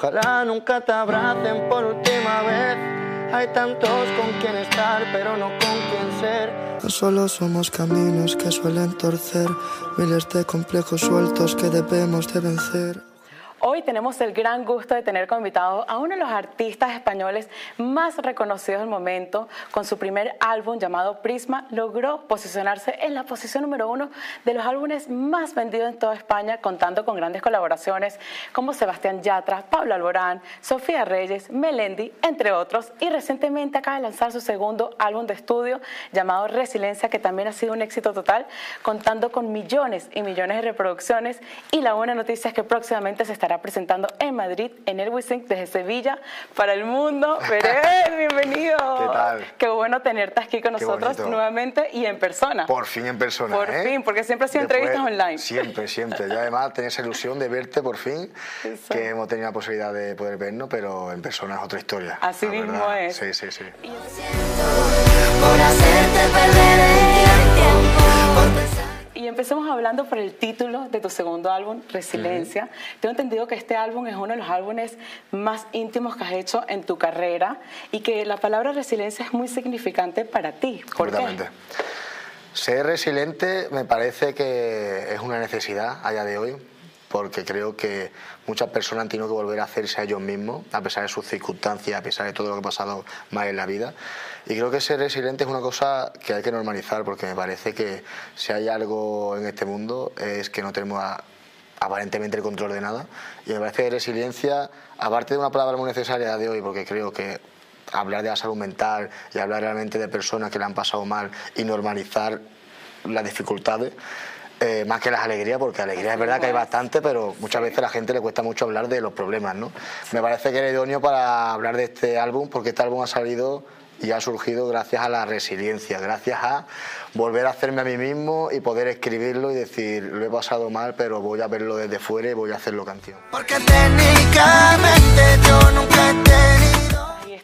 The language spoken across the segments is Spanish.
ojalá nunca te abracen por última vez. Hay tantos con quien estar, pero no con quien ser. No solo somos caminos que suelen torcer, miles de complejos sueltos que debemos de vencer. Hoy tenemos el gran gusto de tener como invitado a uno de los artistas españoles más reconocidos del momento. Con su primer álbum llamado Prisma, logró posicionarse en la posición número uno de los álbumes más vendidos en toda España, contando con grandes colaboraciones como Sebastián Yatra, Pablo Alborán, Sofía Reyes, Melendi, entre otros. Y recientemente acaba de lanzar su segundo álbum de estudio llamado Resiliencia, que también ha sido un éxito total, contando con millones y millones de reproducciones. Y la buena noticia es que próximamente se estará presentando en Madrid, en el Wisink, desde Sevilla, para el mundo. Pérez, bienvenido. ¿Qué tal? Qué bueno tenerte aquí con Qué nosotros bonito. nuevamente y en persona. Por fin en persona. Por ¿eh? fin, porque siempre ha sido Después- entrevistas online. Siempre, siempre. Yo además tenía esa ilusión de verte por fin, Eso. que hemos tenido la posibilidad de poder vernos, pero en persona es otra historia. Así mismo verdad. es. Sí, sí, sí. por hacerte perder el tiempo, por pensar. Empecemos hablando por el título de tu segundo álbum, Resiliencia. Tengo entendido que este álbum es uno de los álbumes más íntimos que has hecho en tu carrera y que la palabra resiliencia es muy significante para ti. ¿Por qué? Ser resiliente me parece que es una necesidad a día de hoy, porque creo que muchas personas han tenido que volver a hacerse a ellos mismos, a pesar de sus circunstancias, a pesar de todo lo que ha pasado mal en la vida. Y creo que ser resiliente es una cosa que hay que normalizar, porque me parece que si hay algo en este mundo es que no tenemos a- aparentemente el control de nada. Y me parece que resiliencia, aparte de una palabra muy necesaria de hoy, porque creo que hablar de la salud mental y hablar realmente de personas que le han pasado mal y normalizar las dificultades, eh, más que las alegrías, porque alegrías es verdad que hay bastante, pero muchas veces a la gente le cuesta mucho hablar de los problemas, ¿no? Me parece que era idóneo para hablar de este álbum, porque este álbum ha salido y ha surgido gracias a la resiliencia, gracias a volver a hacerme a mí mismo y poder escribirlo y decir, lo he pasado mal, pero voy a verlo desde fuera y voy a hacerlo canción. Porque técnicamente yo nunca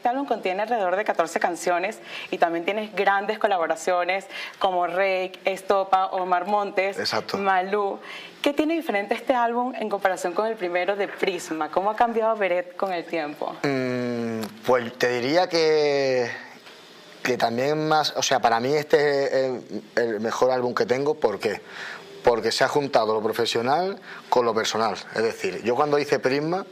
este álbum contiene alrededor de 14 canciones y también tienes grandes colaboraciones como Rake, Estopa, Omar Montes, Exacto. Malú. ¿Qué tiene diferente este álbum en comparación con el primero de Prisma? ¿Cómo ha cambiado Beret con el tiempo? Mm, pues te diría que, que también más, o sea, para mí este es el, el mejor álbum que tengo, ¿por qué? Porque se ha juntado lo profesional con lo personal. Es decir, yo cuando hice Prisma,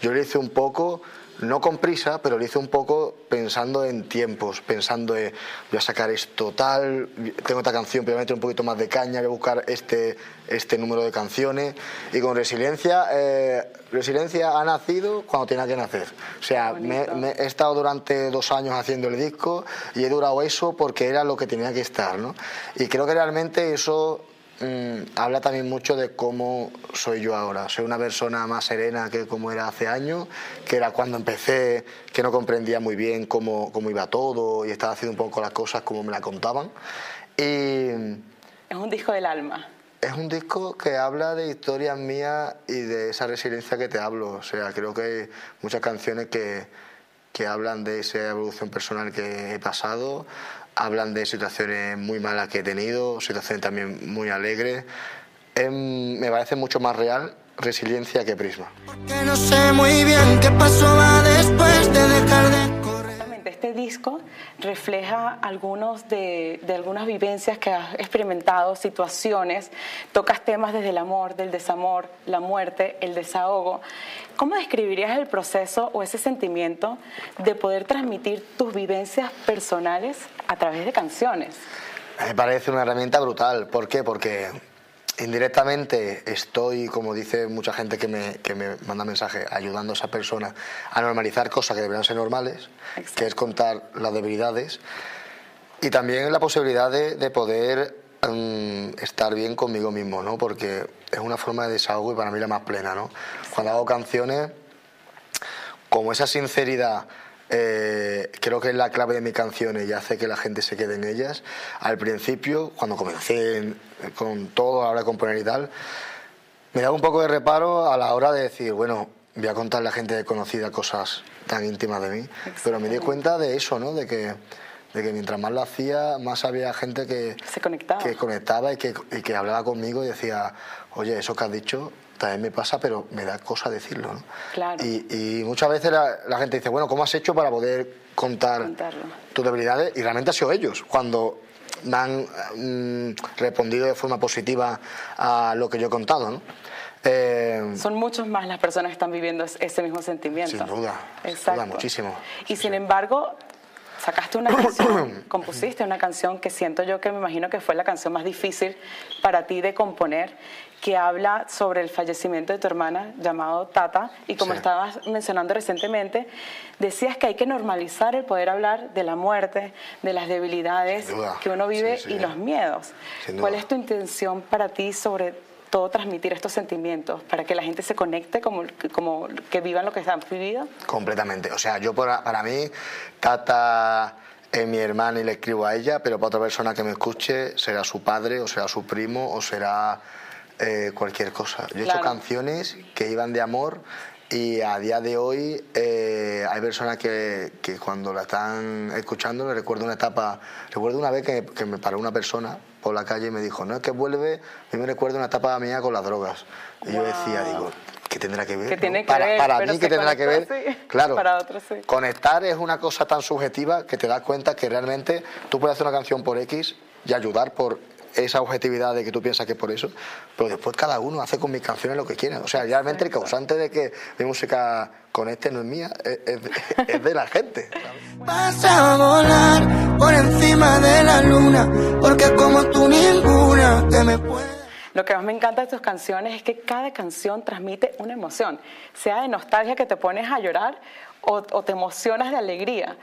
yo lo hice un poco, no con prisa, pero lo hice un poco pensando en tiempos, pensando en, voy a sacar esto tal, tengo esta canción, pero voy a meter un poquito más de caña, voy a buscar este, este número de canciones. Y con Resiliencia, eh, Resiliencia ha nacido cuando tenía que nacer. O sea, me, me- he estado durante dos años haciendo el disco y he durado eso porque era lo que tenía que estar, ¿no? Y creo que realmente eso mm, habla también mucho de cómo soy yo ahora. Soy una persona más serena que como era hace años, que era cuando empecé, que no comprendía muy bien cómo, cómo iba todo y estaba haciendo un poco las cosas como me la contaban. Y Es un disco del alma. es un disco que habla de historias mías y de esa resiliencia que te hablo. O sea, creo que hay muchas canciones que, que hablan de esa evolución personal que he pasado, hablan de situaciones muy malas que he tenido, situaciones también muy alegres. Em, me parece mucho más real resiliencia que prisma. Que no sé muy bien qué pasó después de dejar de Este disco refleja algunos de, de algunas vivencias que has experimentado, situaciones, tocas temas desde el amor, del desamor, la muerte, el desahogo. ¿Cómo describirías el proceso o ese sentimiento de poder transmitir tus vivencias personales a través de canciones? Me parece una herramienta brutal. ¿Por qué? Porque indirectamente estoy, como dice mucha gente que me, que me manda mensajes, ayudando a esas personas a normalizar cosas que deberían ser normales, Exacto. que es contar las debilidades y también la posibilidad de, de poder mm, estar bien conmigo mismo, ¿no? Porque es una forma de desahogo y para mí la más plena, ¿no? Cuando hago canciones, como esa sinceridad eh, creo que es la clave de mis canciones y hace que la gente se quede en ellas. Al principio, cuando comencé en- con todo, a la hora de componer y tal, me daba un poco de reparo a la hora de decir, bueno, voy a contarle a gente conocida cosas tan íntimas de mí. Pero me di cuenta de eso, ¿no? De que de que mientras más lo hacía, más había gente que, Se conectaba. que conectaba y que, y que hablaba conmigo y decía, oye, eso que has dicho también me pasa, pero me da cosa decirlo. ¿no? Claro. Y, y muchas veces la, la gente dice, bueno, ¿cómo has hecho para poder contar Contarlo. tus debilidades? Y realmente ha sido ellos cuando han mm, respondido de forma positiva a lo que yo he contado. ¿no? Eh, Son muchos más las personas que están viviendo es- ese mismo sentimiento. Sin duda, sin Exacto. duda, muchísimo. Y sin embargo, sacaste una canción, compusiste una canción que siento yo que me imagino que fue la canción más difícil para ti de componer, que habla sobre el fallecimiento de tu hermana llamado Tata. Y como Sí. estabas mencionando recientemente, decías que hay que normalizar el poder hablar de la muerte, de las debilidades que uno vive Sí, sí. y los miedos. ¿Cuál es tu intención para ti sobre todo transmitir estos sentimientos, para que la gente se conecte como, como que vivan lo que han vivido? Completamente. O sea, yo para, para mí, Tata es mi hermana y le escribo a ella, pero para otra persona que me escuche será su padre o será su primo o será eh, cualquier cosa. Yo he Claro. hecho canciones que iban de amor y a día de hoy eh, hay personas que, que cuando la están escuchando me recuerdo una etapa, recuerdo una vez que, que me paró una persona por la calle y me dijo, no es que vuelve, a mí me recuerda una etapa mía con las drogas. Y yo decía, digo, ¿qué tendrá que ver? No? tiene que para, ver, para mí, ¿qué tendrá que ver? sí. Claro. Para otros, sí. Conectar es una cosa tan subjetiva que te das cuenta que realmente tú puedes hacer una canción por X y ayudar por esa objetividad de que tú piensas que es por eso, pero después cada uno hace con mis canciones lo que quiera. O sea, realmente el causante de que mi música conecte no es mía, es, es de, es de la gente. Vas a volar por encima de la luna, porque como tú ninguna que me puede. Lo que más me encanta de tus canciones es que cada canción transmite una emoción, sea de nostalgia que te pones a llorar o, o te emocionas de alegría.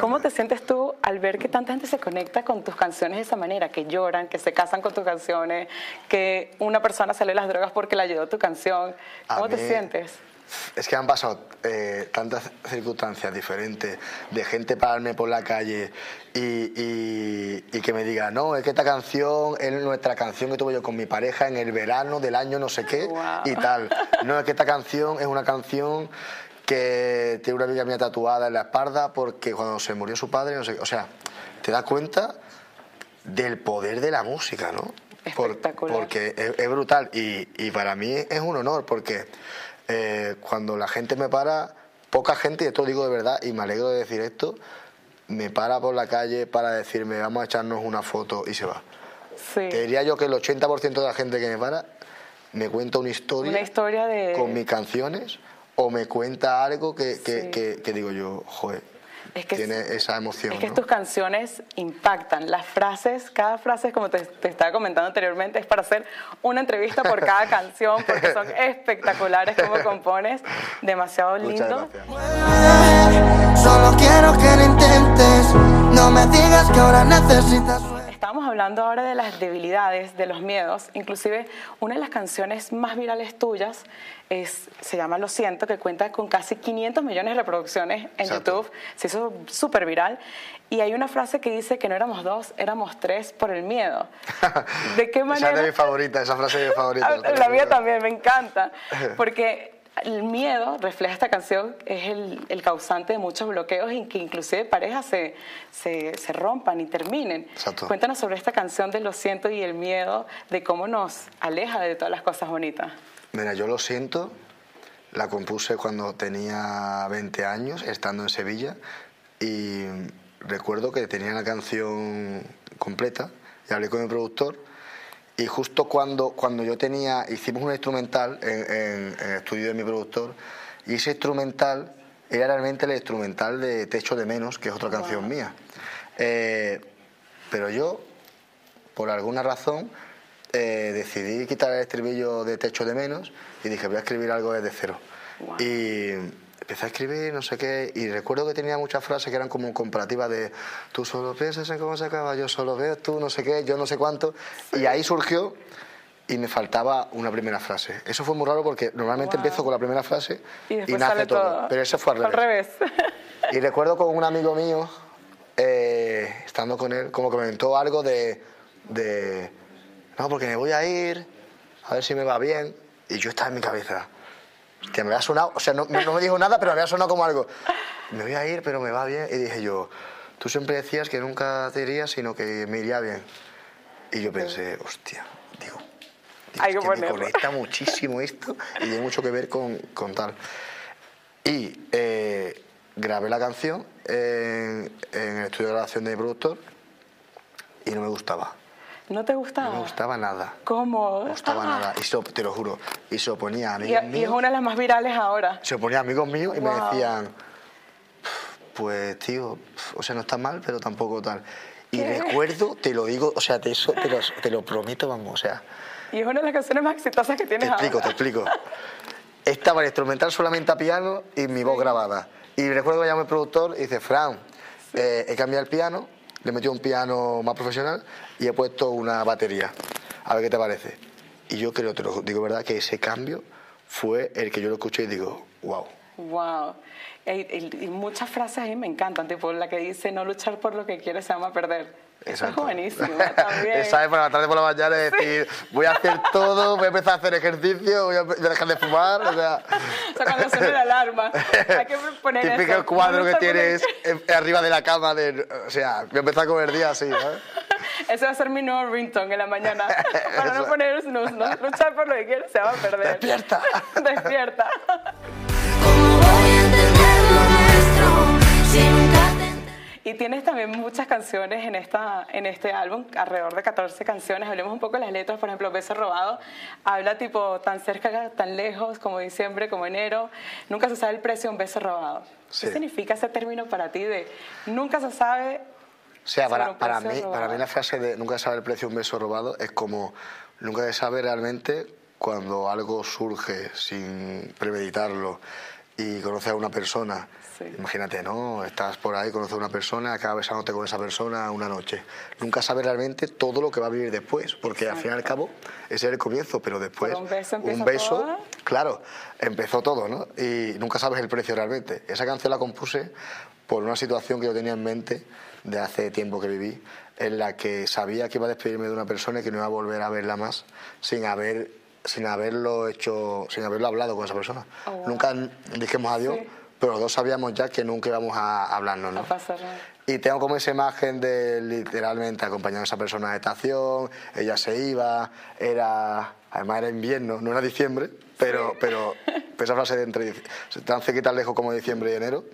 ¿Cómo te sientes tú al ver que tanta gente se conecta con tus canciones de esa manera, que lloran, que se casan con tus canciones, que una persona sale de las drogas porque le ayudó tu canción? ¿Cómo te mí- sientes? Es que han pasado eh, tantas circunstancias diferentes de gente pararme por la calle y, y- y que me diga, no, es que esta canción es nuestra canción que tuve yo con mi pareja en el verano del año no sé qué Guau. y tal. No, es que esta canción es una canción que tiene una amiga mía tatuada en la espalda porque cuando se murió su padre, no sé. O sea, te das cuenta del poder de la música, ¿no? Por- Espectacular. porque es, es brutal y, y para mí es un honor porque eh, cuando la gente me para, poca gente, y esto lo digo de verdad y me alegro de decir esto, me para por la calle para decirme vamos a echarnos una foto y se va. Sí. Te diría yo que el 80% de la gente que me para me cuenta una historia, Una historia de... con mis canciones o me cuenta algo que, que- Sí. que- que digo yo, joder, Es que tiene esa emoción. Es que ¿no? tus canciones impactan. Las frases, cada frase, como te, te estaba comentando anteriormente, es para hacer una entrevista por cada canción, porque son espectaculares como compones. Demasiado lindo. Solo quiero que lo intentes. No me digas que ahora necesitas suerte. Estábamos hablando ahora de las debilidades, de los miedos. Inclusive, una de las canciones más virales tuyas es, se llama Lo Siento, que cuenta con casi 500 millones de reproducciones en Exacto. YouTube. Se hizo súper viral. Y hay una frase que dice que no éramos dos, éramos tres por el miedo. ¿De qué Esa es manera? de mi favorita, esa frase es mi favorita. Ah, La mía también, me encanta. Porque el miedo, refleja esta canción, es el, el causante de muchos bloqueos y que inclusive parejas se, se, se rompan y terminen. Exacto. Cuéntanos sobre esta canción de Lo siento y el miedo, de cómo nos aleja de todas las cosas bonitas. Mira, yo lo siento, la compuse cuando tenía 20 años, estando en Sevilla, y recuerdo que tenía la canción completa, y hablé con mi productor, y justo cuando, cuando yo tenía, hicimos un instrumental en, en- en el estudio de mi productor, y ese instrumental era realmente el instrumental de Techo de Menos, que es otra canción mía. Eh, pero yo, por alguna razón, eh, decidí quitar el estribillo de Techo de Menos y dije, voy a escribir algo desde cero. Wow. Y empecé a escribir, no sé qué, y recuerdo que tenía muchas frases que eran como comparativas de tú solo piensas en cómo se acaba, yo solo veo, tú no sé qué, yo no sé cuánto. Y ahí surgió y me faltaba una primera frase. Eso fue muy raro porque normalmente Wow. empiezo con la primera frase Y y, nace todo. todo. Pero eso fue al Al revés. revés. Y recuerdo con un amigo mío, eh, estando con él, como comentó algo de, de, no, porque me voy a ir, a ver si me va bien. Y yo estaba en mi cabeza, que me había sonado, o sea, no, no me dijo nada, pero me había sonado como algo, me voy a ir, pero me va bien. Y dije yo, tú siempre decías que nunca te irías, sino que me iría bien. Y yo pensé, hostia, digo, digo, Hay que me conecta muchísimo esto y tiene mucho que ver con, con tal. Y eh, grabé la canción en, en el estudio de grabación de mi productor y no me gustaba. ¿No te gustaba? No me gustaba nada. ¿Cómo? No me gustaba nada. Y se lo- te lo juro. Y se oponía a Y, amigos y es míos. una de las más virales ahora. Se oponía a amigos míos y me Wow. decían, pues tío, o sea, no está mal, pero tampoco tal. Y ¿Qué? recuerdo, te lo digo, o sea, te, eso, te, lo, te lo prometo, vamos, o sea, Y es una de las canciones más exitosas que te tienes explico, te ahora. explico. Estaba el instrumental solamente a piano y mi voz grabada. Y recuerdo que llamé al productor y dice, Fran, eh, he cambiado el piano, le metí un piano más profesional y he puesto una batería. A ver qué te parece. Y yo creo, te lo digo verdad, que ese cambio fue el que yo lo escuché y digo, wow. Wow. Y, y- y muchas frases ahí me encantan, tipo la que dice no luchar por lo que quieres se llama perder. Eso es buenísimo también. Esa es para la tarde por la mañana es decir, voy a hacer todo, voy a empezar a hacer ejercicio, voy a, dejar de fumar, o sea... O sea, cuando suena la alarma, hay que poner Típico eso. cuadro que por tienes en- arriba de la cama, de, o sea, voy a empezar a comer día así, ¿sabes? Ese va a ser mi nuevo ringtone en la mañana. Para no poner snooze, no luchar por lo que quieres se va a perder. ¡Despierta! Despierta. Y tienes también muchas canciones en, esta, en este álbum, alrededor de 14 canciones. Hablemos un poco de las letras, por ejemplo, Beso Robado. Habla tipo tan cerca, tan lejos, como diciembre, como enero. Nunca se sabe el precio de un beso robado. Sí. ¿Qué significa ese término para ti de nunca se sabe O sea, para, para, mí, robado? para mí la frase de nunca se sabe el precio de un beso robado es como nunca se sabe realmente cuando algo surge sin premeditarlo y conoces a una persona. Sí. Imagínate, ¿no? Estás por ahí, conoces a una persona, acabas besándote con esa persona una noche. Nunca sabes realmente todo lo que va a venir después, porque al fin y al cabo ese es el comienzo, pero después Por un beso un beso, todo. claro, empezó todo, ¿no? Y nunca sabes el precio realmente. Esa canción la compuse por una situación que yo tenía en mente de hace tiempo que viví, en la que sabía que iba a despedirme de una persona y que no iba a volver a verla más sin haber sin haberlo hecho, sin haberlo hablado con esa persona. Oh, wow. Nunca dijimos adiós, Sí. pero los dos sabíamos ya que nunca íbamos a hablarnos, ¿no? a pasar nada? Y tengo como esa imagen de literalmente acompañando a esa persona a la estación, ella se iba, era, además era invierno, no era diciembre, pero, pero esa frase de entre tan cerca y tan lejos como diciembre y enero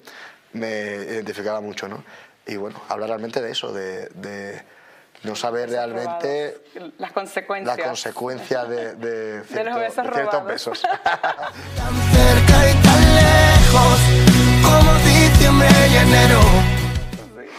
me identificaba mucho, ¿no? Y bueno, hablar realmente de eso, de, de no saber realmente Robados. Las consecuencias. las consecuencias de, de, cierto- besos de ciertos robados. besos. Tan cerca y tan lejos como diciembre y enero.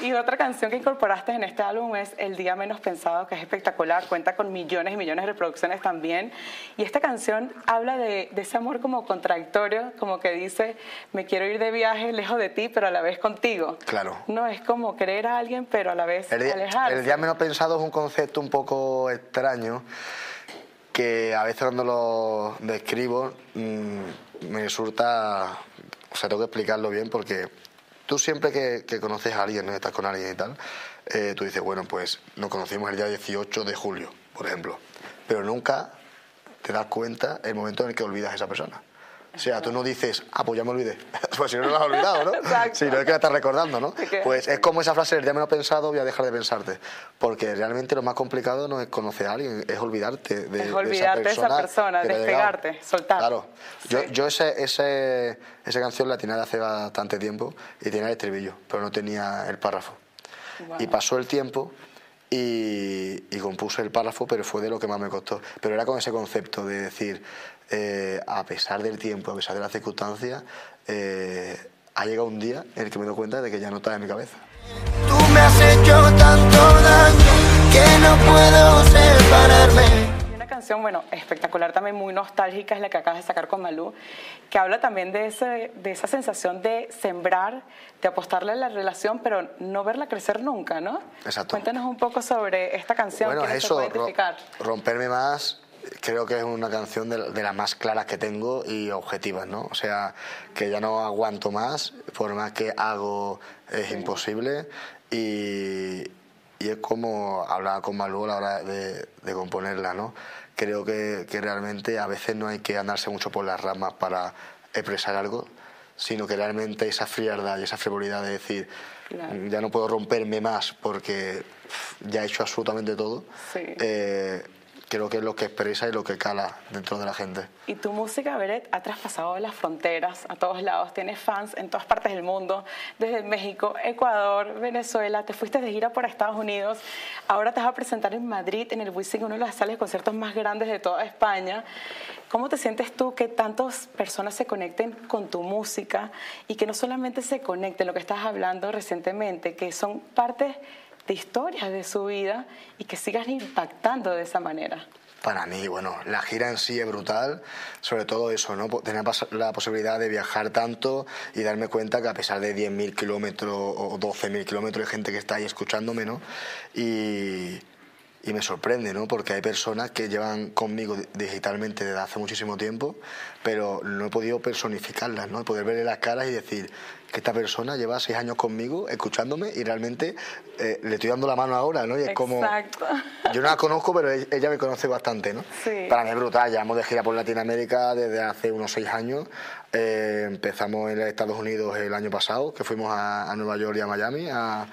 Y otra canción que incorporaste en este álbum es El Día Menos Pensado, que es espectacular, cuenta con millones y millones de reproducciones también. Y esta canción habla de, de ese amor como contradictorio, como que dice, me quiero ir de viaje lejos de ti, pero a la vez contigo. Claro. No, es como querer a alguien, pero a la vez El día, alejarse. el día menos pensado es un concepto un poco extraño que a veces cuando lo describo mm, me resulta, o sea, tengo que explicarlo bien porque tú siempre que, conoces a alguien, ¿no? estás con alguien y tal, eh, tú dices, bueno, pues nos conocimos el día 18 de julio, por ejemplo, pero nunca te das cuenta el momento en el que olvidas a esa persona. O sea, tú no dices, ah, pues ya me olvidé. pues si no, no lo has olvidado, ¿no? Si no es que la estás recordando, ¿no? Pues es como esa frase, el día menos pensado voy a dejar de pensarte. Porque realmente lo más complicado no es conocer a alguien, es olvidarte de, Es olvidarte de esa persona, despegarte, soltar. Claro. Yo, yo ese, ese, esa canción la tenía de hace bastante tiempo y tenía el estribillo, pero no tenía el párrafo. Wow. Y pasó el tiempo y, compuse el párrafo, pero fue de lo que más me costó. Pero era con ese concepto de decir, eh, a pesar del tiempo, a pesar de las circunstancias, eh, ha llegado un día en el que me doy cuenta de que ya no está en mi cabeza. Tú me has hecho tanto daño que no puedo separarme. Canción, bueno, espectacular también, muy nostálgica, es la que acabas de sacar con Malú, que habla también de, ese, de esa sensación de sembrar, de apostarle a la relación, pero no verla crecer nunca, ¿no? Exacto. Cuéntanos un poco sobre esta canción, Bueno, ¿quiénes se eso, identificar? romperme más, creo que es una canción de, de las más claras que tengo y objetivas, ¿no? O sea, que ya no aguanto más, por más que hago es imposible y, y es como hablaba con Malú a la hora de, de componerla, ¿no? Creo que, que realmente a veces no hay que andarse mucho por las ramas para expresar algo, sino que realmente esa frialdad y esa frivolidad de decir, Claro. Ya no puedo romperme más porque ya he hecho absolutamente todo. Sí. Eh, creo que es lo que expresa y lo que cala dentro de la gente. Y tu música, Beret, ha traspasado las fronteras a todos lados. Tienes fans en todas partes del mundo, desde México, Ecuador, Venezuela. Te fuiste de gira por Estados Unidos. Ahora te vas a presentar en Madrid, en el Wizzing, uno de las salas de conciertos más grandes de toda España. ¿Cómo te sientes tú que tantas personas se conecten con tu música y que no solamente se conecten, lo que estás hablando recientemente, que son partes de historias de su vida y que sigan impactando de esa manera? Para mí, bueno, la gira en sí es brutal, sobre todo eso, ¿no? Tener la posibilidad de viajar tanto y darme cuenta que a pesar de 10.000 kilómetros o 12.000 kilómetros hay gente que está ahí escuchándome, ¿no? Y, y me sorprende, ¿no? Porque hay personas que llevan conmigo di- digitalmente desde hace muchísimo tiempo, pero no he podido personificarlas, ¿no? Poder verle las caras y decir que esta persona lleva seis años conmigo, escuchándome y realmente eh, le estoy dando la mano ahora, ¿no? Y es como... Exacto. Yo no la conozco, pero e- ella me conoce bastante, ¿no? Sí. Para mí es brutal. Llevamos de gira por Latinoamérica desde hace unos seis años. Eh, empezamos en Estados Unidos el año pasado, que fuimos a, a Nueva York y a Miami a,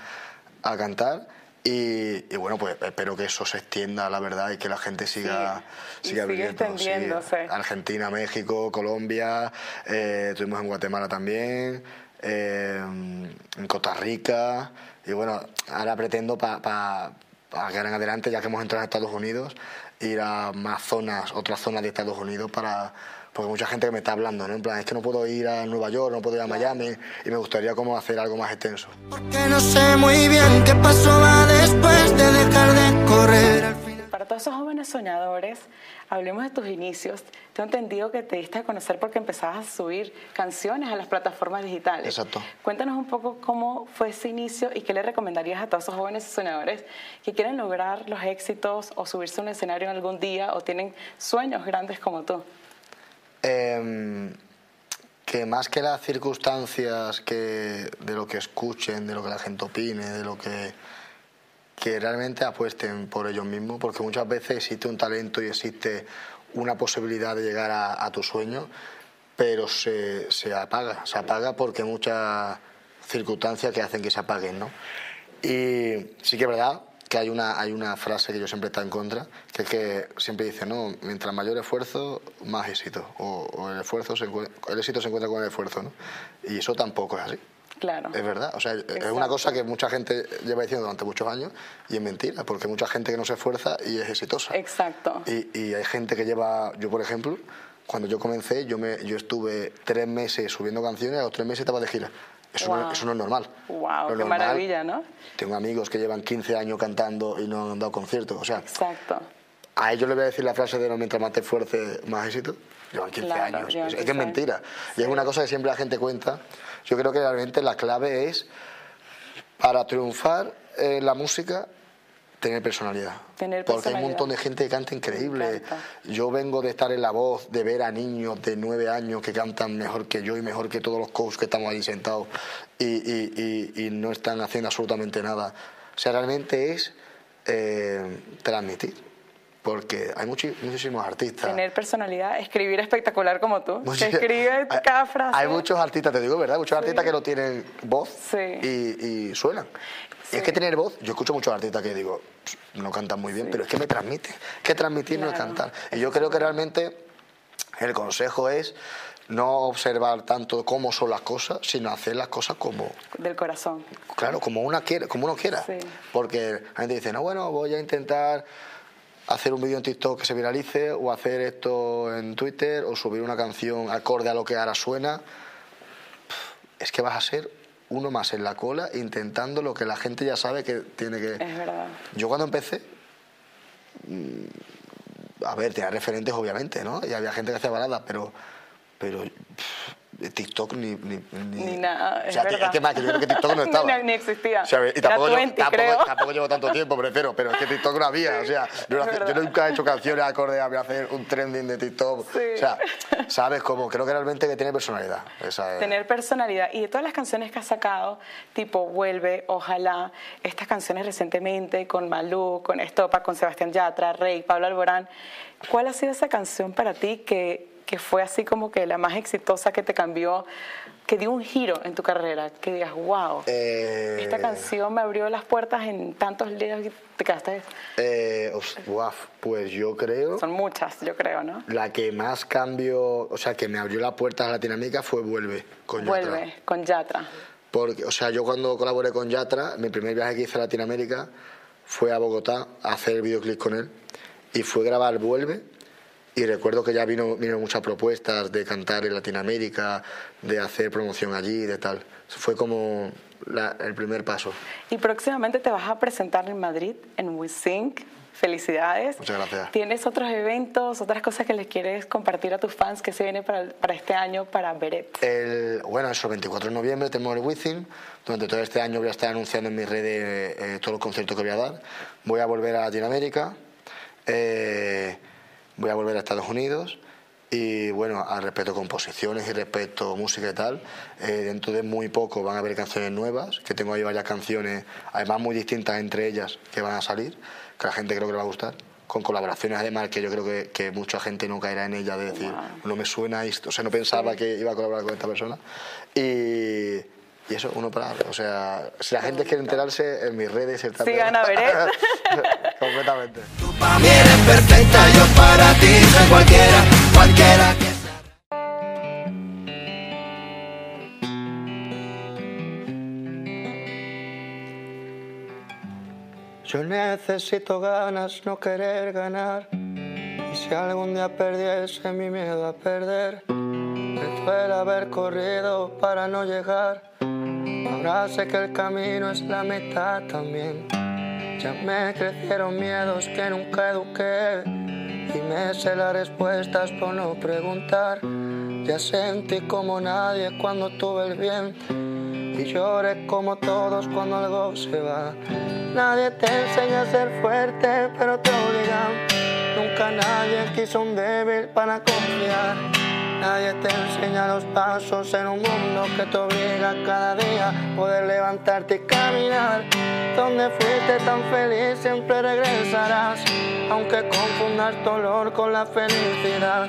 a cantar. Y, y bueno, pues espero que eso se extienda, la verdad, y que la gente siga, Sí, siga sí. extendiéndose. Argentina, México, Colombia, eh, estuvimos en Guatemala también, eh, en Costa Rica, y bueno, ahora pretendo para pa, pa quedar en adelante, ya que hemos entrado en Estados Unidos, ir a más zonas, otras zonas de Estados Unidos para... Porque mucha gente que me está hablando, ¿no? En plan, es que no puedo ir a Nueva York, no puedo ir a Miami, y me gustaría como hacer algo más extenso. Porque no sé muy bien qué pasó después de dejar de correr al final. Para todos esos jóvenes soñadores, hablemos de tus inicios. Tengo entendido que te diste a conocer porque empezabas a subir canciones a las plataformas digitales. Exacto. Cuéntanos un poco cómo fue ese inicio y qué le recomendarías a todos esos jóvenes soñadores que quieren lograr los éxitos o subirse a un escenario en algún día o tienen sueños grandes como tú. Em, que más que las circunstancias que de lo que escuchen, de lo que la gente opine, de lo que que realmente apuesten por ellos mismos, porque muchas veces existe un talento y existe una posibilidad de llegar a, tu sueño, pero se, se apaga, se apaga porque muchas circunstancias que hacen que se apaguen, ¿no? Y sí que es verdad que hay una, hay una frase que yo siempre está en contra, que es que siempre dice, no, mientras mayor esfuerzo, más éxito, o, o el, esfuerzo se el éxito se encuentra con el esfuerzo, ¿no? Y eso tampoco es así. Claro. Es verdad, o sea, es Exacto. una cosa que mucha gente lleva diciendo durante muchos años y es mentira, porque mucha gente que no se esfuerza y es exitosa. Exacto. Y, y hay gente que lleva, yo por ejemplo, cuando yo comencé, yo, me, yo estuve tres meses subiendo canciones, a los tres meses estaba de gira. Eso, no, Wow. eso no es normal. Wow, Lo qué normal- maravilla, ¿no? Tengo amigos que llevan 15 años cantando y no han dado conciertos. O sea, Exacto. a ellos les voy a decir la frase de no mientras más te esfuerces, más éxito. Llevan 15 Claro, años. llevan es, es 15 que es mentira. Y es una cosa que siempre la gente cuenta. Yo creo que realmente la clave es, para triunfar en la música, tener personalidad. Tener Porque hay un montón de gente que canta increíble. Yo vengo de estar en la voz, de ver a niños de 9 años que cantan mejor que yo y mejor que todos los coaches que estamos ahí sentados y, y- y- y no están haciendo absolutamente nada. O sea, realmente es eh, transmitir. Porque hay muchi- muchísimos artistas. Tener personalidad, escribir espectacular como tú. Que Muchos- escribe hay- cada frase. Hay muchos artistas, te digo, ¿verdad? Muchos artistas que no tienen voz Sí. y, y suenan. Y es que tener voz, yo escucho muchos artistas que digo, "Pss, no cantan muy bien, pero es que me transmite. Que transmitir no es cantar. Y yo creo que realmente el consejo es no observar tanto cómo son las cosas, sino hacer las cosas como, Del corazón. claro, como, una quiere, como uno quiera. Sí. Porque la gente dice, no, bueno, voy a intentar hacer un vídeo en TikTok que se viralice, o hacer esto en Twitter, o subir una canción acorde a lo que ahora suena. Es que vas a ser uno más en la cola intentando lo que la gente ya sabe que tiene que... Es verdad. Yo cuando empecé, mm, a ver, tenía referentes obviamente, ¿no? Y había gente que hacía baladas, pero, pero TikTok ni, ni, Ni nada, O sea, es que más que yo creo que TikTok no estaba. Ni- ni existía. O sea, y tampoco, yo- 20, tampoco- tampoco llevo tanto tiempo, prefiero, pero es que TikTok no había. O sea, yo, yo nunca he hecho canciones acorde a hacer un trending de TikTok. Sí. O sea, ¿sabes cómo? Creo que realmente que tener personalidad. Esa es- Tener personalidad. Y de todas las canciones que has sacado, tipo Vuelve, Ojalá, estas canciones recientemente con Malú, con Estopa, con Sebastián Yatra, Rey, Pablo Alborán, ¿cuál ha sido esa canción para ti que que fue así como que la más exitosa que te cambió, que dio un giro en tu carrera? Que digas, wow, Eh, esta canción me abrió las puertas en tantos líos y te quedaste. eh, guaf, pues yo creo... Son muchas, yo creo, ¿no? La que más cambio, o sea, que me abrió la puerta a Latinoamérica fue Vuelve, con Yatra. Vuelve con Yatra. Porque, o sea, yo cuando colaboré con Yatra, mi primer viaje que hice a Latinoamérica fue a Bogotá a hacer el videoclip con él y fue grabar Vuelve y recuerdo que ya vino, vino muchas propuestas de cantar en Latinoamérica, de hacer promoción allí, de tal. Fue como la- el primer paso. Y próximamente te vas a presentar en Madrid, en WeSync. Felicidades. Muchas gracias. ¿Tienes otros eventos, otras cosas que les quieres compartir a tus fans que se viene para, para este año para Beret? El, bueno, eso, el 24 de noviembre tenemos el Within. Durante todo este año voy a estar anunciando en mis redes eh, todos los conciertos que voy a dar. Voy a volver a Latinoamérica, eh, voy a volver a Estados Unidos y bueno, al respecto a composiciones y respecto a música y tal, eh, dentro de muy poco van a haber canciones nuevas, que tengo ahí varias canciones, además muy distintas entre ellas, que van a salir, que a la gente creo que le va a gustar con colaboraciones además que yo creo que, que mucha gente no caerá en ella de decir no me suena esto, o sea no pensaba que iba a colaborar con esta persona. Y, y eso uno para o sea si la gente quiere enterarse en mis redes está Sigan a Beret. completamente Tú para mí eres perfecta, yo para ti soy cualquiera, cualquiera que sea. Yo necesito ganas, no querer ganar. Y si algún día perdiese mi miedo a perder, me duele haber corrido para no llegar. Ahora sé que el camino es la mitad también. Ya me crecieron miedos que nunca eduqué. Y me sé las respuestas por no preguntar. Ya sentí como nadie cuando tuve el bien. Y lloré como todos cuando algo se va. Nadie te enseña a ser fuerte, pero te obligan. Nunca nadie quiso un débil para confiar. Nadie te enseña los pasos en un mundo que te obliga cada día poder levantarte y caminar. Donde fuiste tan feliz siempre regresarás, aunque confundas dolor con la felicidad.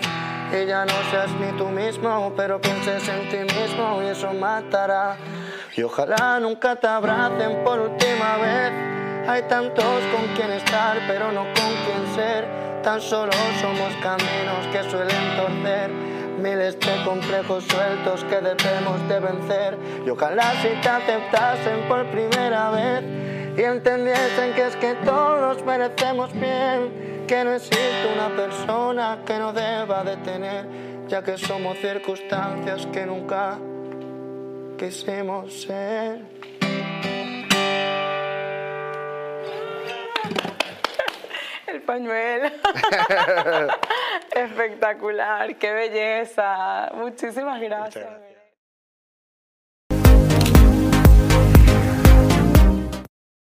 Y ya no seas ni tú mismo, pero pienses en ti mismo y eso matará. Y ojalá nunca te abracen por última vez. Hay tantos con quien estar, pero no con quien ser. Tan solo somos caminos que suelen torcer. Miles de complejos sueltos que debemos de vencer. Y ojalá si te aceptasen por primera vez y entendiesen que es que todos merecemos bien. Que no existe una persona que no deba de tener, ya que somos circunstancias que nunca quisimos ser. Pañuelo. Espectacular, qué belleza. Muchísimas gracias. gracias.